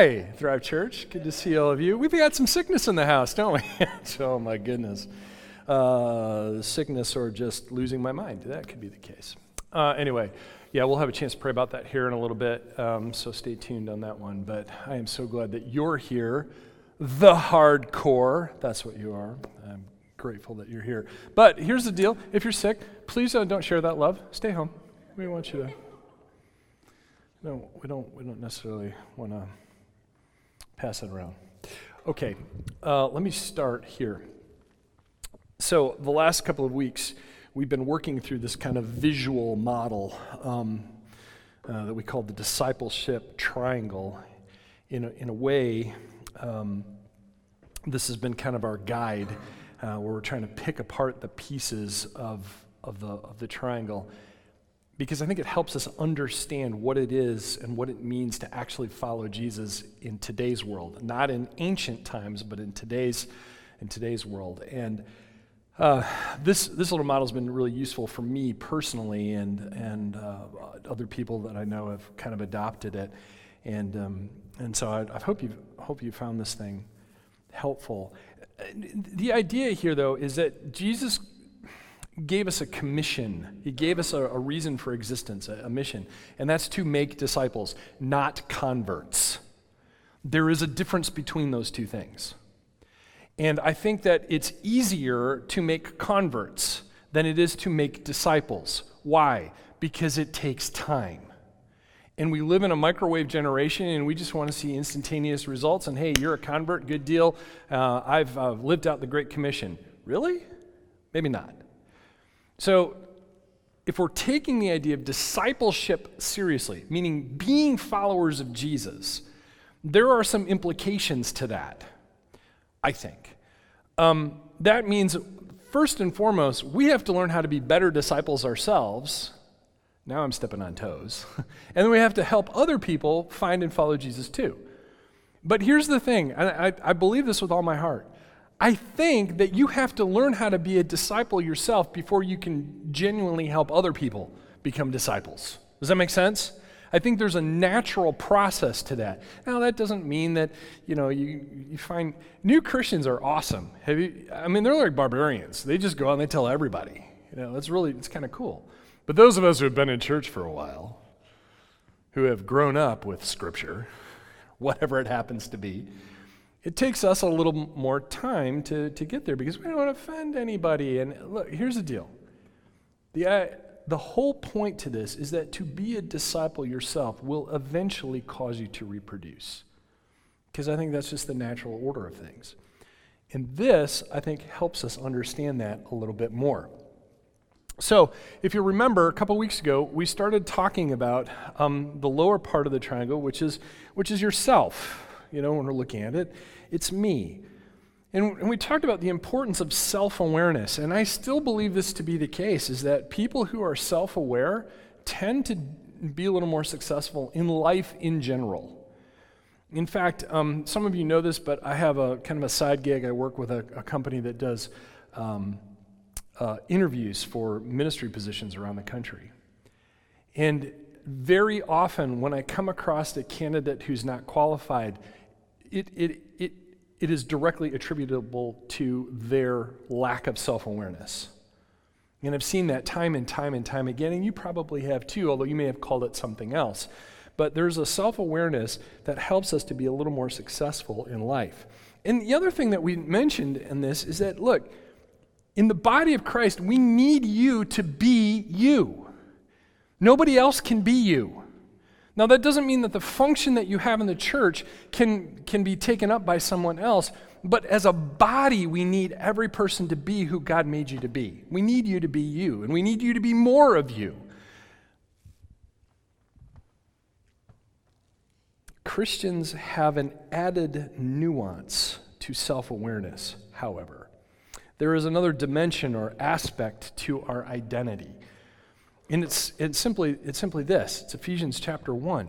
Hi, Thrive Church. Good to see all of you. We've got some sickness in the house, don't we? oh, my goodness. Uh, sickness or just losing my mind. That could be the case. Uh, anyway, yeah, we'll have a chance to pray about that here in a little bit, um, so stay tuned on that one. But I am so glad that you're here. The hardcore, that's what you are. I'm grateful that you're here. But here's the deal if you're sick, please uh, don't share that love. Stay home. We want you to. No, we don't, we don't necessarily want to pass it around. Okay, uh, let me start here. So, the last couple of weeks, we've been working through this kind of visual model um, uh, that we call the discipleship triangle. In a, in a way, um, this has been kind of our guide uh, where we're trying to pick apart the pieces of, of, the, of the triangle because I think it helps us understand what it is and what it means to actually follow Jesus in today's world, not in ancient times, but in today's in today's world. And uh, this this little model has been really useful for me personally, and and uh, other people that I know have kind of adopted it, and um, and so I, I hope you hope you found this thing helpful. The idea here, though, is that Jesus gave us a commission. He gave us a, a reason for existence, a, a mission, and that's to make disciples, not converts. There is a difference between those two things. And I think that it's easier to make converts than it is to make disciples. Why? Because it takes time. And we live in a microwave generation and we just want to see instantaneous results. And hey, you're a convert, good deal. Uh, I've uh, lived out the Great Commission. Really? Maybe not. So, if we're taking the idea of discipleship seriously, meaning being followers of Jesus, there are some implications to that, I think. Um, that means, first and foremost, we have to learn how to be better disciples ourselves. Now I'm stepping on toes. and then we have to help other people find and follow Jesus too. But here's the thing, I, I, I believe this with all my heart. I think that you have to learn how to be a disciple yourself before you can genuinely help other people become disciples. Does that make sense? I think there's a natural process to that. Now, that doesn't mean that, you know, you, you find new Christians are awesome. Have you, I mean, they're like barbarians. They just go out and they tell everybody. You know, that's really, it's kind of cool. But those of us who have been in church for a while, who have grown up with Scripture, whatever it happens to be, it takes us a little more time to, to get there because we don't want to offend anybody. And look, here's the deal. The, uh, the whole point to this is that to be a disciple yourself will eventually cause you to reproduce. Because I think that's just the natural order of things. And this, I think, helps us understand that a little bit more. So, if you remember, a couple weeks ago, we started talking about um, the lower part of the triangle, which is, which is yourself you know, when we're looking at it. It's me. And, and we talked about the importance of self awareness, and I still believe this to be the case is that people who are self aware tend to be a little more successful in life in general. In fact, um, some of you know this, but I have a kind of a side gig. I work with a, a company that does um, uh, interviews for ministry positions around the country. And very often, when I come across a candidate who's not qualified, it, it, it, it is directly attributable to their lack of self awareness. And I've seen that time and time and time again, and you probably have too, although you may have called it something else. But there's a self awareness that helps us to be a little more successful in life. And the other thing that we mentioned in this is that, look, in the body of Christ, we need you to be you. Nobody else can be you. Now, that doesn't mean that the function that you have in the church can, can be taken up by someone else, but as a body, we need every person to be who God made you to be. We need you to be you, and we need you to be more of you. Christians have an added nuance to self awareness, however. There is another dimension or aspect to our identity. And it's, it's, simply, it's simply this it's Ephesians chapter 1.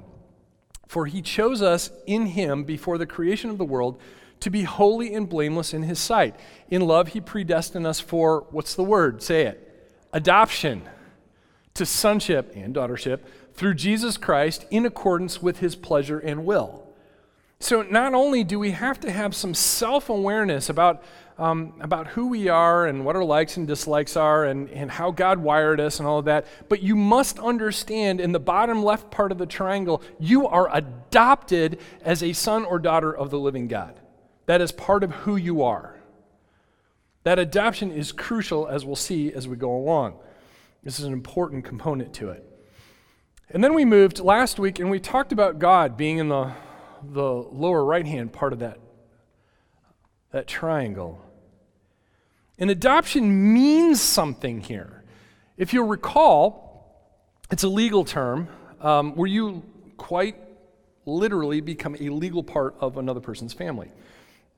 For he chose us in him before the creation of the world to be holy and blameless in his sight. In love, he predestined us for, what's the word? Say it. Adoption to sonship and daughtership through Jesus Christ in accordance with his pleasure and will. So, not only do we have to have some self awareness about, um, about who we are and what our likes and dislikes are and, and how God wired us and all of that, but you must understand in the bottom left part of the triangle, you are adopted as a son or daughter of the living God. That is part of who you are. That adoption is crucial, as we'll see as we go along. This is an important component to it. And then we moved last week and we talked about God being in the the lower right hand part of that, that triangle. And adoption means something here. If you'll recall, it's a legal term um, where you quite literally become a legal part of another person's family.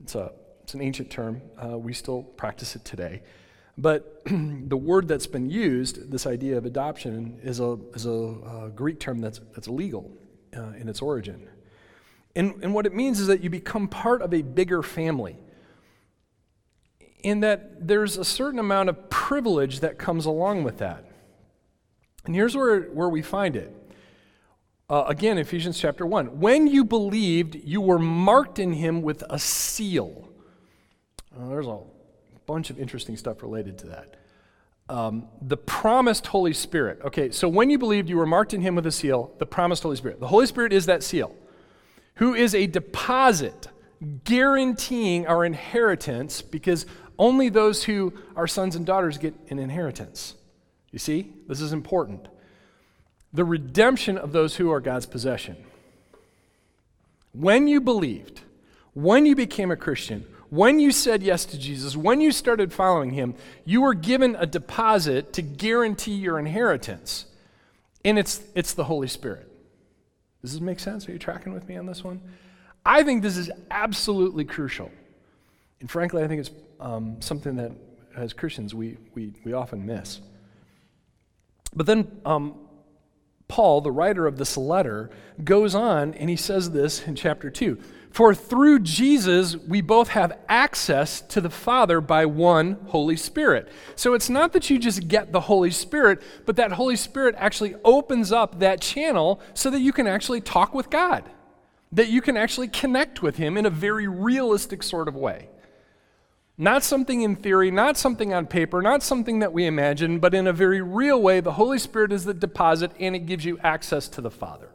It's, a, it's an ancient term. Uh, we still practice it today. But the word that's been used, this idea of adoption, is a, is a, a Greek term that's, that's legal uh, in its origin. And, and what it means is that you become part of a bigger family. In that there's a certain amount of privilege that comes along with that. And here's where, where we find it. Uh, again, Ephesians chapter 1. When you believed, you were marked in him with a seal. There's a bunch of interesting stuff related to that. Um, the promised Holy Spirit. Okay, so when you believed, you were marked in him with a seal, the promised Holy Spirit. The Holy Spirit is that seal who is a deposit guaranteeing our inheritance because only those who are sons and daughters get an inheritance. You see, this is important. The redemption of those who are God's possession. When you believed, when you became a Christian, when you said yes to Jesus, when you started following him, you were given a deposit to guarantee your inheritance. And it's, it's the Holy Spirit. Does this make sense? Are you tracking with me on this one? I think this is absolutely crucial. And frankly, I think it's um, something that as Christians we, we, we often miss. But then um, Paul, the writer of this letter, goes on and he says this in chapter 2 For through Jesus we both have access to the Father by one Holy Spirit. So it's not that you just get the Holy Spirit, but that Holy Spirit actually opens up that channel so that you can actually talk with God, that you can actually connect with Him in a very realistic sort of way. Not something in theory, not something on paper, not something that we imagine, but in a very real way, the Holy Spirit is the deposit and it gives you access to the Father.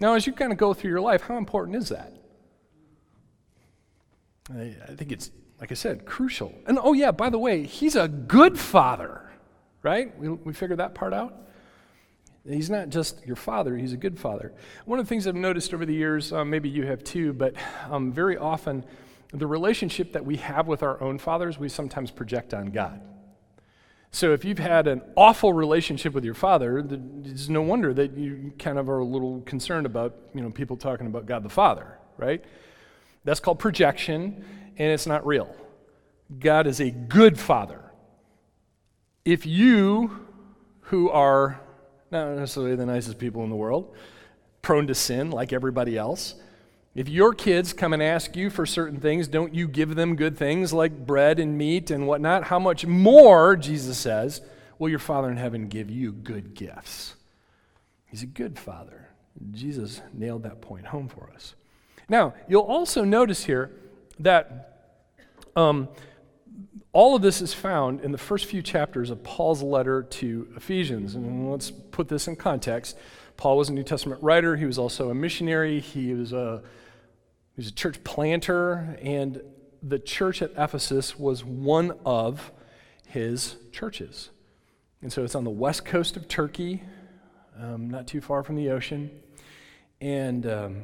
Now, as you kind of go through your life, how important is that? I, I think it's, like I said, crucial. And oh, yeah, by the way, He's a good Father, right? We, we figured that part out? He's not just your father, he's a good father. One of the things I've noticed over the years, um, maybe you have too, but um, very often the relationship that we have with our own fathers, we sometimes project on God. So if you've had an awful relationship with your father, it's no wonder that you kind of are a little concerned about, you know, people talking about God the Father, right? That's called projection, and it's not real. God is a good father. If you, who are not necessarily the nicest people in the world, prone to sin like everybody else, if your kids come and ask you for certain things, don't you give them good things like bread and meat and whatnot? How much more, Jesus says, will your Father in heaven give you good gifts? He's a good Father. Jesus nailed that point home for us. Now, you'll also notice here that um, all of this is found in the first few chapters of Paul's letter to Ephesians. And let's put this in context. Paul was a New Testament writer, he was also a missionary, he was a he was a church planter, and the church at Ephesus was one of his churches. And so it's on the west coast of Turkey, um, not too far from the ocean. And um,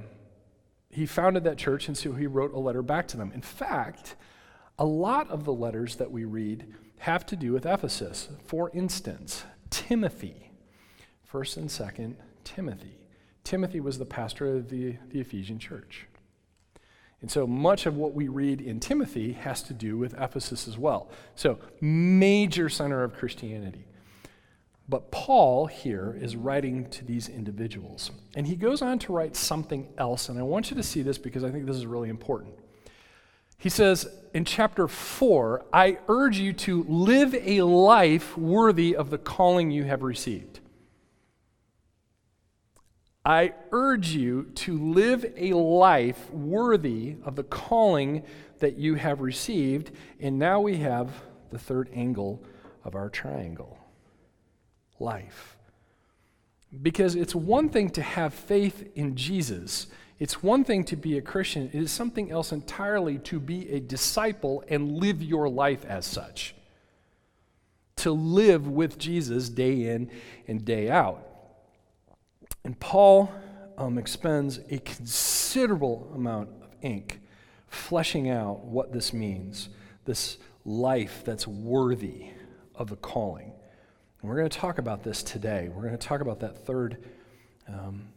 he founded that church, and so he wrote a letter back to them. In fact, a lot of the letters that we read have to do with Ephesus. For instance, Timothy, 1st and 2nd Timothy. Timothy was the pastor of the, the Ephesian church. And so much of what we read in Timothy has to do with Ephesus as well. So, major center of Christianity. But Paul here is writing to these individuals. And he goes on to write something else. And I want you to see this because I think this is really important. He says in chapter 4, I urge you to live a life worthy of the calling you have received. I urge you to live a life worthy of the calling that you have received. And now we have the third angle of our triangle life. Because it's one thing to have faith in Jesus, it's one thing to be a Christian, it is something else entirely to be a disciple and live your life as such. To live with Jesus day in and day out. And Paul um, expends a considerable amount of ink fleshing out what this means this life that's worthy of the calling. And we're going to talk about this today. We're going to talk about that third um,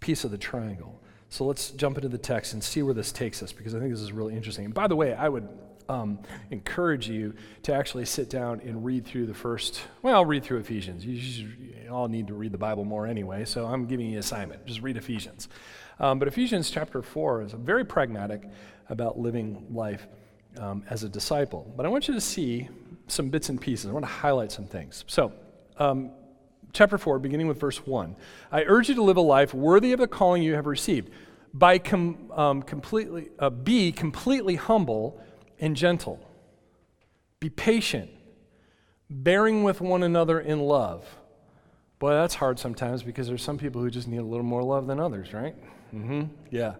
piece of the triangle. So let's jump into the text and see where this takes us because I think this is really interesting. And by the way, I would um, encourage you to actually sit down and read through the first, well, I'll read through Ephesians. You, you all need to read the Bible more anyway, so I'm giving you an assignment. Just read Ephesians. Um, but Ephesians chapter 4 is very pragmatic about living life um, as a disciple. But I want you to see some bits and pieces. I want to highlight some things. So, um, chapter 4, beginning with verse 1. I urge you to live a life worthy of the calling you have received. By com- um, completely, uh, be completely humble and gentle. Be patient, bearing with one another in love. Boy, that's hard sometimes because there's some people who just need a little more love than others, right? Mm-hmm. Yeah.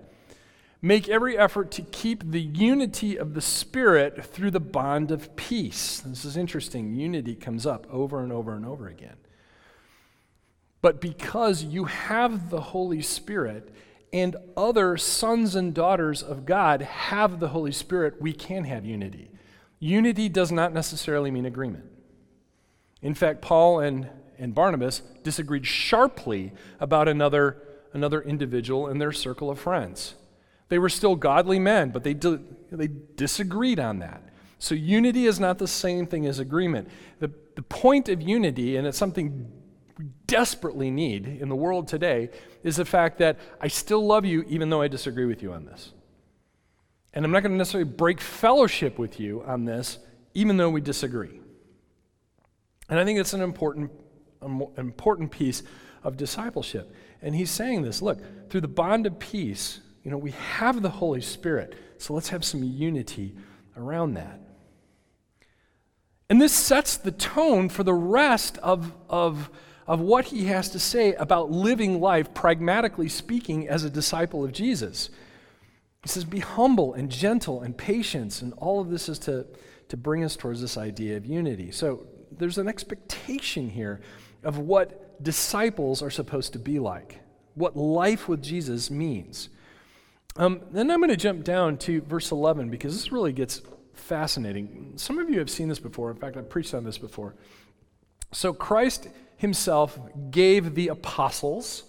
Make every effort to keep the unity of the Spirit through the bond of peace. This is interesting. Unity comes up over and over and over again. But because you have the Holy Spirit and other sons and daughters of God have the Holy Spirit, we can have unity. Unity does not necessarily mean agreement. In fact, Paul and, and Barnabas disagreed sharply about another, another individual in their circle of friends. They were still godly men, but they, di- they disagreed on that. So unity is not the same thing as agreement. The, the point of unity, and it's something desperately need in the world today, is the fact that I still love you even though I disagree with you on this. And I'm not going to necessarily break fellowship with you on this, even though we disagree. And I think it's an important, an important piece of discipleship. And he's saying this look, through the bond of peace, you know, we have the Holy Spirit, so let's have some unity around that. And this sets the tone for the rest of, of, of what he has to say about living life, pragmatically speaking, as a disciple of Jesus. He says, Be humble and gentle and patience, and all of this is to, to bring us towards this idea of unity. So there's an expectation here of what disciples are supposed to be like, what life with Jesus means. Um, then I'm going to jump down to verse 11 because this really gets fascinating. Some of you have seen this before. In fact, I've preached on this before. So, Christ himself gave the apostles,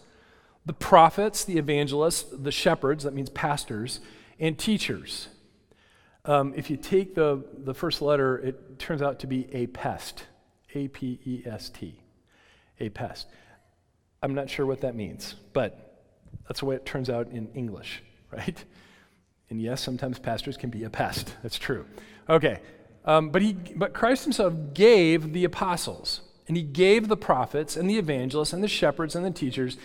the prophets, the evangelists, the shepherds, that means pastors, and teachers. Um, if you take the, the first letter, it turns out to be a pest. A P E S T. A pest. I'm not sure what that means, but that's the way it turns out in English right? And yes, sometimes pastors can be a pest. That's true. Okay. Um, but, he, but Christ himself gave the apostles, and he gave the prophets, and the evangelists, and the shepherds, and the teachers.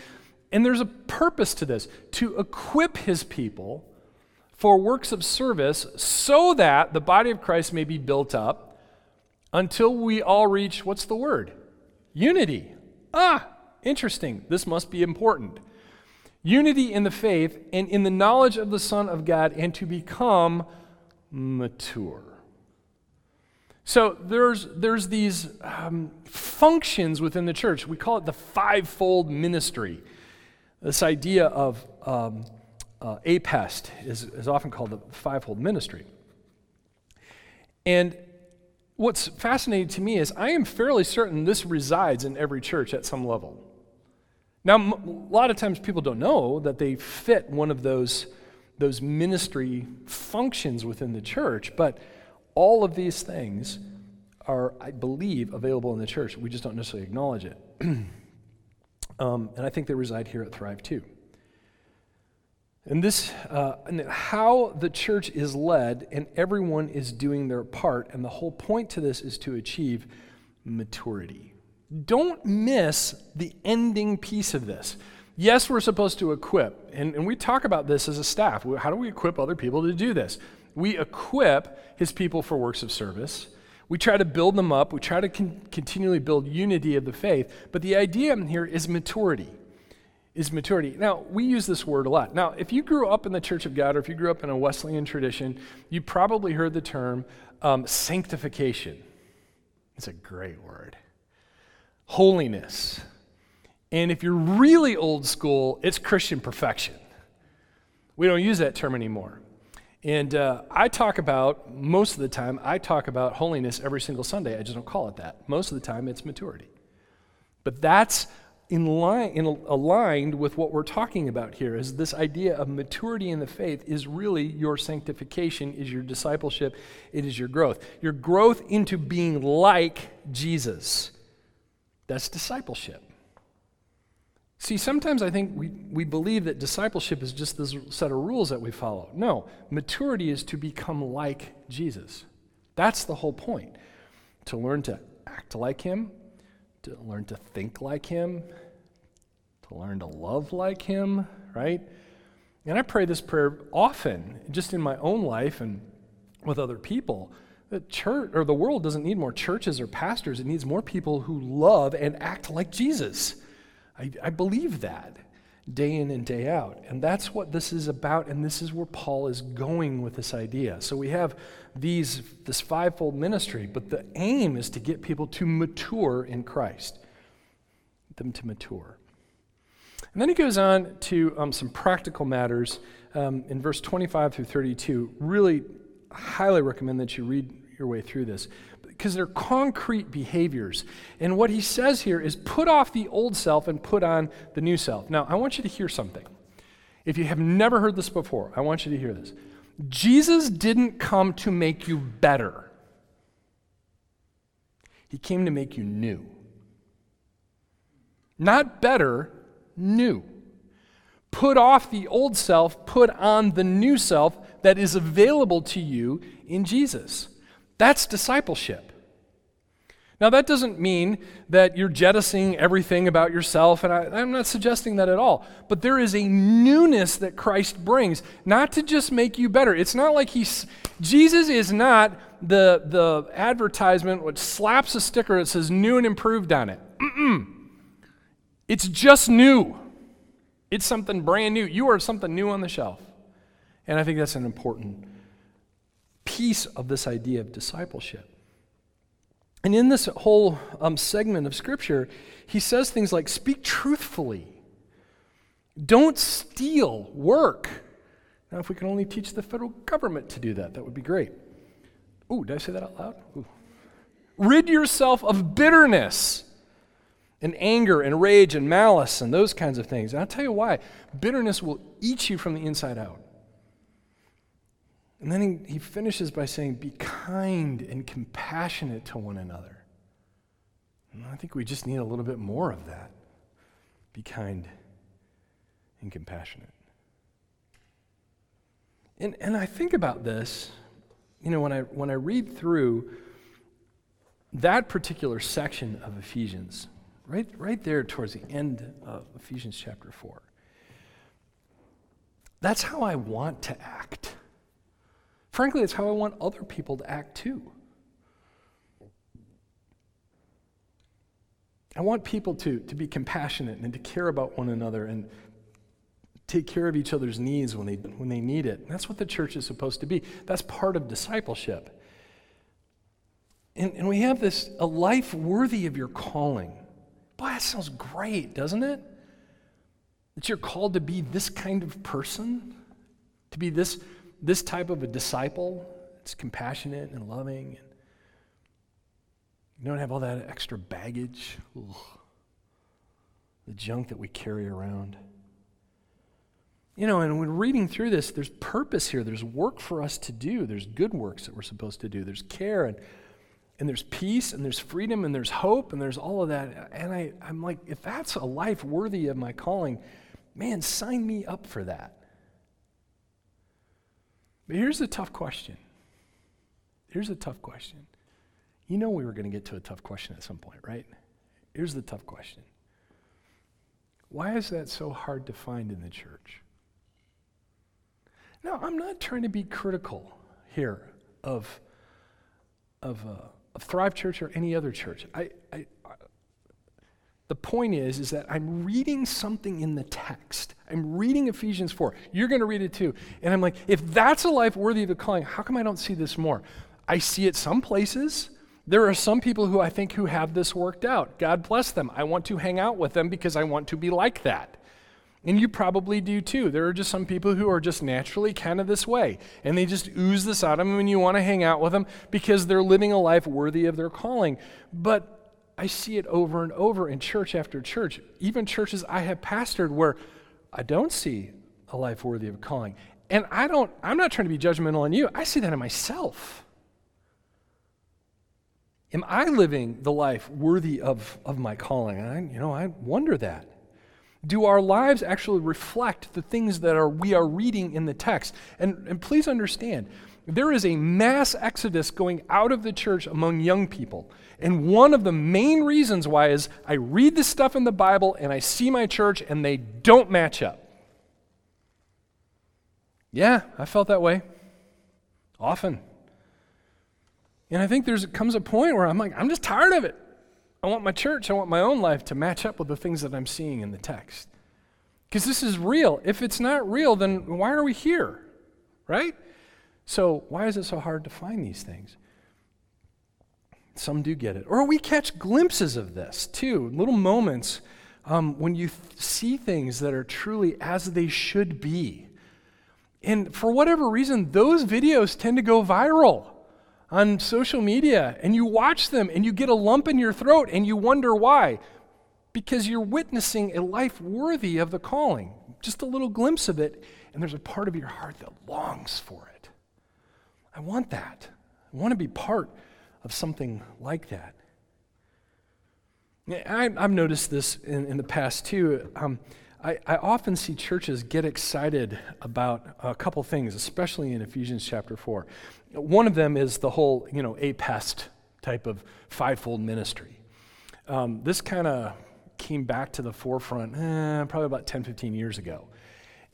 And there's a purpose to this to equip his people for works of service so that the body of Christ may be built up until we all reach what's the word? Unity. Ah, interesting. This must be important unity in the faith and in the knowledge of the Son of God, and to become mature. So there's, there's these um, functions within the church. We call it the fivefold ministry. This idea of um, uh, apest is, is often called the fivefold ministry. And what's fascinating to me is I am fairly certain this resides in every church at some level. Now, a lot of times people don't know that they fit one of those, those ministry functions within the church, but all of these things are, I believe, available in the church. We just don't necessarily acknowledge it. um, and I think they reside here at Thrive too. And this, uh, and how the church is led, and everyone is doing their part, and the whole point to this is to achieve maturity. Don't miss the ending piece of this. Yes, we're supposed to equip, and, and we talk about this as a staff. How do we equip other people to do this? We equip his people for works of service. We try to build them up. We try to con- continually build unity of the faith. But the idea here is maturity. Is maturity. Now, we use this word a lot. Now, if you grew up in the Church of God or if you grew up in a Wesleyan tradition, you probably heard the term um, sanctification. It's a great word. Holiness. And if you're really old school, it's Christian perfection. We don't use that term anymore. And uh, I talk about, most of the time, I talk about holiness every single Sunday. I just don't call it that. Most of the time, it's maturity. But that's in line, in, aligned with what we're talking about here is this idea of maturity in the faith is really your sanctification, is your discipleship, it is your growth. Your growth into being like Jesus. That's discipleship. See, sometimes I think we, we believe that discipleship is just this set of rules that we follow. No, maturity is to become like Jesus. That's the whole point. To learn to act like Him, to learn to think like Him, to learn to love like Him, right? And I pray this prayer often, just in my own life and with other people. The church or the world doesn't need more churches or pastors, it needs more people who love and act like Jesus. I, I believe that day in and day out. And that's what this is about, and this is where Paul is going with this idea. So we have these this fivefold ministry, but the aim is to get people to mature in Christ. Them to mature. And then he goes on to um, some practical matters um, in verse 25 through 32. Really highly recommend that you read your way through this because they're concrete behaviors. And what he says here is put off the old self and put on the new self. Now, I want you to hear something. If you have never heard this before, I want you to hear this. Jesus didn't come to make you better, he came to make you new. Not better, new. Put off the old self, put on the new self that is available to you in Jesus. That's discipleship. Now, that doesn't mean that you're jettisoning everything about yourself, and I, am not suggesting that at all. But there is a newness that Christ brings, not to just make you better. It's not like he's, Jesus is not the, the advertisement which slaps a sticker that says new and improved on it. Mm-mm. It's just new, it's something brand new. You are something new on the shelf. And I think that's an important piece of this idea of discipleship. And in this whole um, segment of Scripture, he says things like speak truthfully, don't steal, work. Now, if we can only teach the federal government to do that, that would be great. Ooh, did I say that out loud? Ooh. Rid yourself of bitterness and anger and rage and malice and those kinds of things. And I'll tell you why. Bitterness will eat you from the inside out. And then he, he finishes by saying, Be kind and compassionate to one another. And I think we just need a little bit more of that. Be kind and compassionate. And, and I think about this, you know, when I, when I read through that particular section of Ephesians, right, right there towards the end of Ephesians chapter 4, that's how I want to act. Frankly, it's how I want other people to act too. I want people to, to be compassionate and to care about one another and take care of each other's needs when they, when they need it. That's what the church is supposed to be. That's part of discipleship. And, and we have this a life worthy of your calling. Boy, that sounds great, doesn't it? That you're called to be this kind of person, to be this this type of a disciple, it's compassionate and loving. And you don't have all that extra baggage, Ugh. the junk that we carry around. You know, and when reading through this, there's purpose here. There's work for us to do. There's good works that we're supposed to do. There's care and, and there's peace and there's freedom and there's hope and there's all of that. And I, I'm like, if that's a life worthy of my calling, man, sign me up for that. But here's the tough question. Here's the tough question. You know we were going to get to a tough question at some point, right? Here's the tough question. why is that so hard to find in the church? Now, I'm not trying to be critical here of, of, uh, of Thrive Church or any other church. I, I, the point is, is that I'm reading something in the text. I'm reading Ephesians 4. You're going to read it too. And I'm like, if that's a life worthy of the calling, how come I don't see this more? I see it some places. There are some people who I think who have this worked out. God bless them. I want to hang out with them because I want to be like that. And you probably do too. There are just some people who are just naturally kind of this way. And they just ooze this out of them, and you want to hang out with them because they're living a life worthy of their calling. But I see it over and over in church after church, even churches I have pastored where I don't see a life worthy of calling. And I don't, I'm not trying to be judgmental on you. I see that in myself. Am I living the life worthy of, of my calling? I, you know, I wonder that do our lives actually reflect the things that are, we are reading in the text? And, and please understand, there is a mass exodus going out of the church among young people. And one of the main reasons why is I read this stuff in the Bible and I see my church and they don't match up. Yeah, I felt that way often. And I think there comes a point where I'm like, I'm just tired of it. I want my church, I want my own life to match up with the things that I'm seeing in the text. Because this is real. If it's not real, then why are we here? Right? So, why is it so hard to find these things? Some do get it. Or we catch glimpses of this too, little moments um, when you th- see things that are truly as they should be. And for whatever reason, those videos tend to go viral on social media and you watch them and you get a lump in your throat and you wonder why. Because you're witnessing a life worthy of the calling. Just a little glimpse of it, and there's a part of your heart that longs for it. I want that. I want to be part of something like that. I, have noticed this in, in, the past too. Um, I, I, often see churches get excited about a couple things, especially in Ephesians chapter 4. One of them is the whole, you know, APEST type of fivefold ministry. Um, this kind of came back to the forefront eh, probably about 10, 15 years ago.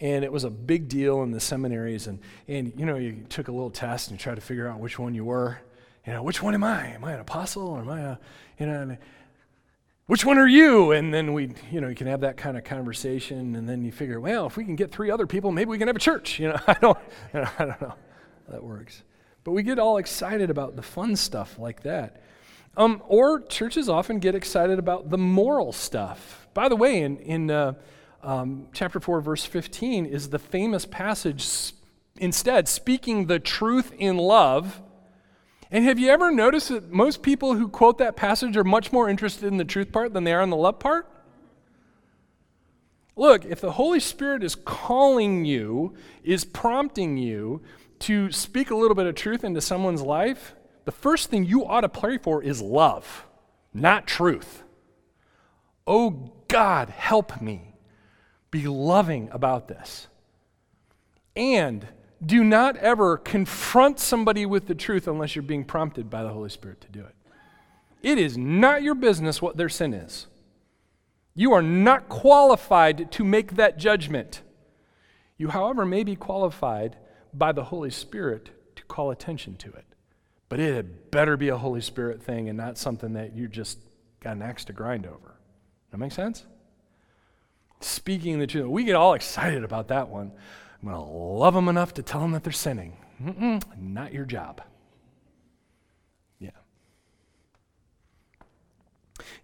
And it was a big deal in the seminaries. And, and, you know, you took a little test and you tried to figure out which one you were. You know, which one am I? Am I an apostle or am I a, you know, which one are you? And then we, you know, you can have that kind of conversation. And then you figure, well, if we can get three other people, maybe we can have a church. You know, I don't, you know, I don't know how that works. But we get all excited about the fun stuff like that. Um, or churches often get excited about the moral stuff. By the way, in, in uh, um, chapter 4, verse 15, is the famous passage instead, speaking the truth in love. And have you ever noticed that most people who quote that passage are much more interested in the truth part than they are in the love part? Look, if the Holy Spirit is calling you, is prompting you, to speak a little bit of truth into someone's life, the first thing you ought to pray for is love, not truth. Oh God, help me be loving about this. And do not ever confront somebody with the truth unless you're being prompted by the Holy Spirit to do it. It is not your business what their sin is. You are not qualified to make that judgment. You, however, may be qualified by the Holy Spirit to call attention to it. But it had better be a Holy Spirit thing and not something that you just got an axe to grind over. Does that make sense? Speaking the truth. We get all excited about that one. I'm going to love them enough to tell them that they're sinning. Mm-mm, not your job. Yeah.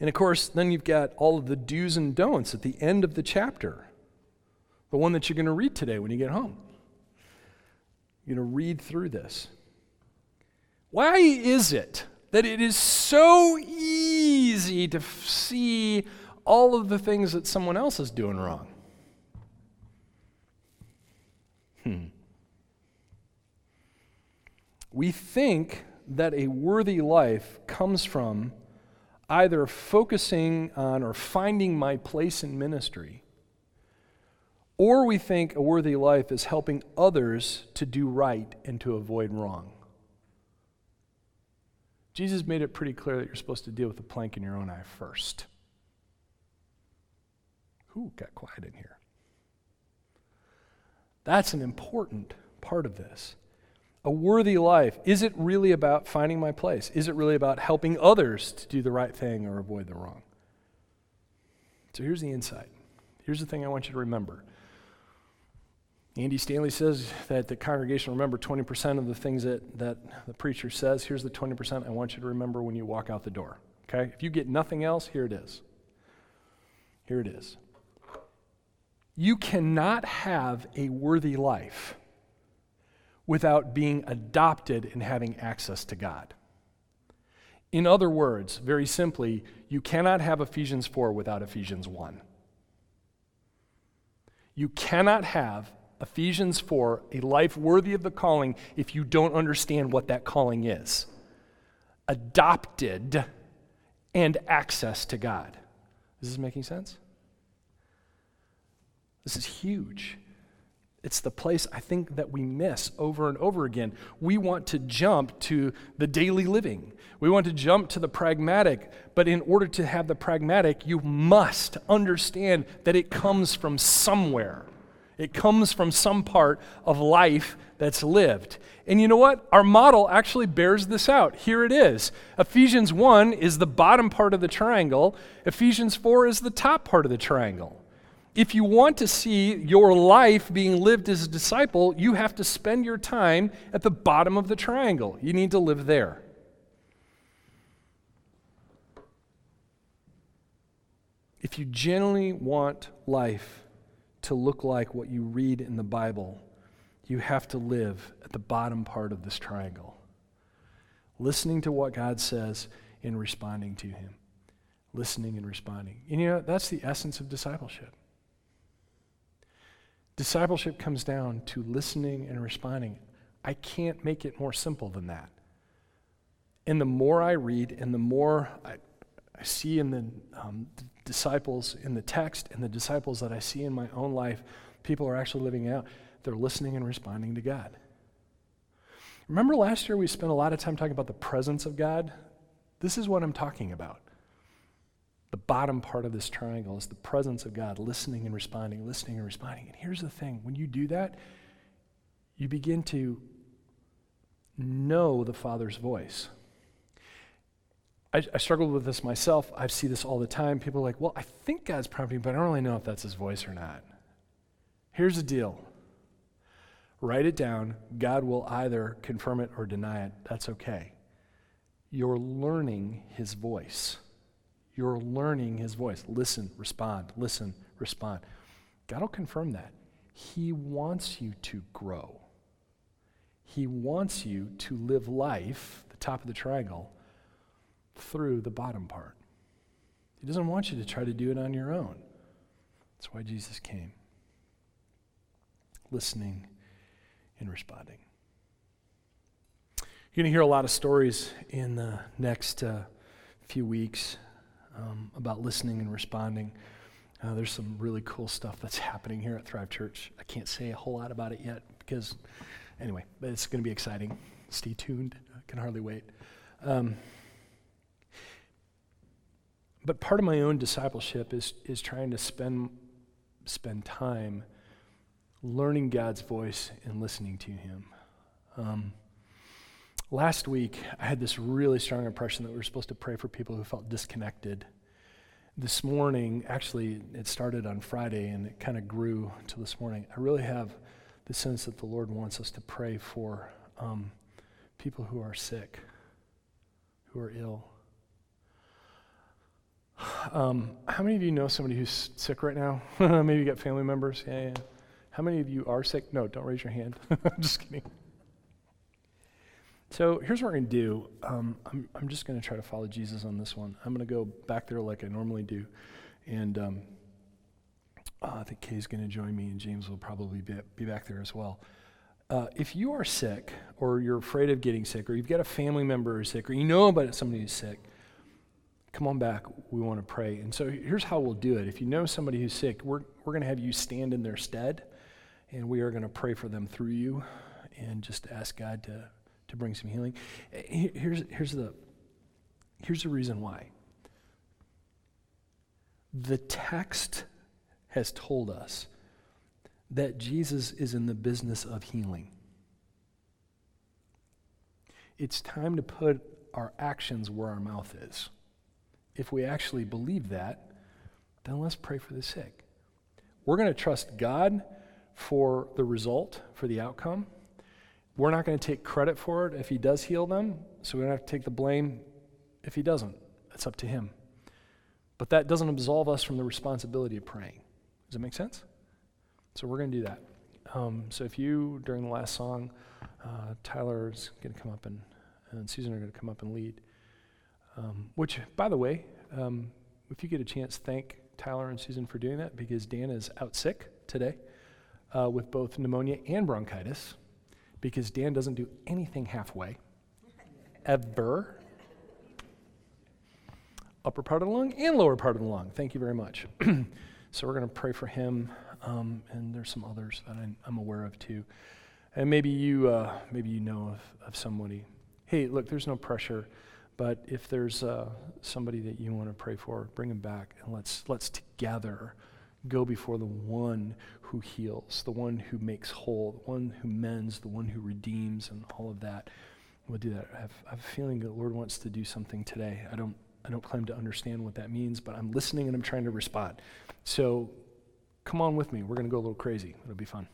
And of course, then you've got all of the do's and don'ts at the end of the chapter, the one that you're going to read today when you get home. You're going to read through this. Why is it that it is so easy to f- see all of the things that someone else is doing wrong? Hmm. We think that a worthy life comes from either focusing on or finding my place in ministry or we think a worthy life is helping others to do right and to avoid wrong. Jesus made it pretty clear that you're supposed to deal with the plank in your own eye first. Who got quiet in here. That's an important part of this. A worthy life, is it really about finding my place? Is it really about helping others to do the right thing or avoid the wrong? So here's the insight. Here's the thing I want you to remember. Andy Stanley says that the congregation remember 20% of the things that, that the preacher says. Here's the 20% I want you to remember when you walk out the door. Okay? If you get nothing else, here it is. Here it is. You cannot have a worthy life without being adopted and having access to God. In other words, very simply, you cannot have Ephesians 4 without Ephesians 1. You cannot have Ephesians 4, a life worthy of the calling, if you don't understand what that calling is. Adopted and access to God. Is this making sense? This is huge. It's the place I think that we miss over and over again. We want to jump to the daily living. We want to jump to the pragmatic, but in order to have the pragmatic, you must understand that it comes from somewhere. It comes from some part of life that's lived. And you know what? Our model actually bears this out. Here it is. Ephesians 1 is the bottom part of the triangle, Ephesians 4 is the top part of the triangle if you want to see your life being lived as a disciple, you have to spend your time at the bottom of the triangle. You need to live there. If you genuinely want life to look like what you read in the Bible, you have to live at the bottom part of this triangle. Listening to what God says and responding to Him. Listening and responding. And you know, that's the essence of discipleship. Discipleship comes down to listening and responding. I can't make it more simple than that. And the more I read and the more I, I see in the, um, the disciples in the text and the disciples that I see in my own life, people are actually living out. They're listening and responding to God. Remember last year we spent a lot of time talking about the presence of God? This is what I'm talking about. The bottom part of this triangle is the presence of God, listening and responding, listening and responding. And here's the thing when you do that, you begin to know the Father's voice. I, I struggled with this myself. I see this all the time. People are like, well, I think God's prompting, but I don't really know if that's his voice or not. Here's the deal write it down. God will either confirm it or deny it. That's okay. You're learning his voice. You're learning his voice. Listen, respond, listen, respond. God will confirm that. He wants you to grow. He wants you to live life, the top of the triangle, through the bottom part. He doesn't want you to try to do it on your own. That's why Jesus came. Listening and responding. You're going to hear a lot of stories in the next uh, few weeks um, about listening and responding. Uh, there's some really cool stuff that's happening here at Thrive Church. I can't say a whole lot about it yet because, anyway, but it's going to be exciting. Stay tuned. I can hardly wait. Um, but part of my own discipleship is, is trying to spend, spend time learning God's voice and listening to Him. Um, Last week, I had this really strong impression that we were supposed to pray for people who felt disconnected. This morning, actually, it started on Friday and it kind of grew to this morning. I really have the sense that the Lord wants us to pray for um, people who are sick, who are ill. Um, how many of you know somebody who's sick right now? Maybe you got family members. Yeah, yeah. How many of you are sick? No, don't raise your hand. I'm just kidding. So here's what we're going to do. Um, I'm, I'm just going to try to follow Jesus on this one. I'm going to go back there like I normally do. And um, uh, I think Kay's going to join me, and James will probably be, be back there as well. Uh, if you are sick, or you're afraid of getting sick, or you've got a family member who's sick, or you know about somebody who's sick, come on back. We want to pray. And so here's how we'll do it. If you know somebody who's sick, we're, we're going to have you stand in their stead, and we are going to pray for them through you and just ask God to to bring some healing. Here's, here's, the, here's the reason why. The text has told us that Jesus is in the business of healing. It's time to put our actions where our mouth is. If we actually believe that, then let's pray for the sick. We're going to trust God for the result, for the outcome. We're not going to take credit for it if He does heal them, so we don't have to take the blame if He doesn't. It's up to Him. But that doesn't absolve us from the responsibility of praying. Does that make sense? So we're going to do that. Um, so if you, during the last song, uh, Tyler's going to come up and, and Susan are going to come up and lead. Um, which, by the way, um, if you get a chance, thank Tyler and Susan for doing that because Dan is out sick today uh, with both pneumonia and bronchitis because Dan doesn't do anything halfway, ever. Upper part of the lung and lower part of the lung. Thank you very much. so we're going to pray for him, um, and there's some others that I'm, aware of too. And maybe you, uh, maybe you know of, of somebody. Hey, look, there's no pressure. But if there's uh, somebody that you want to pray for, bring them back and let's, let's together go before the one who heals, the one who makes whole, the one who mends, the one who redeems, and all of that. We'll do that. I have, I have a feeling the Lord wants to do something today. I don't, I don't claim to understand what that means, but I'm listening and I'm trying to respond. So come on with me. We're going to go a little crazy. It'll be fun.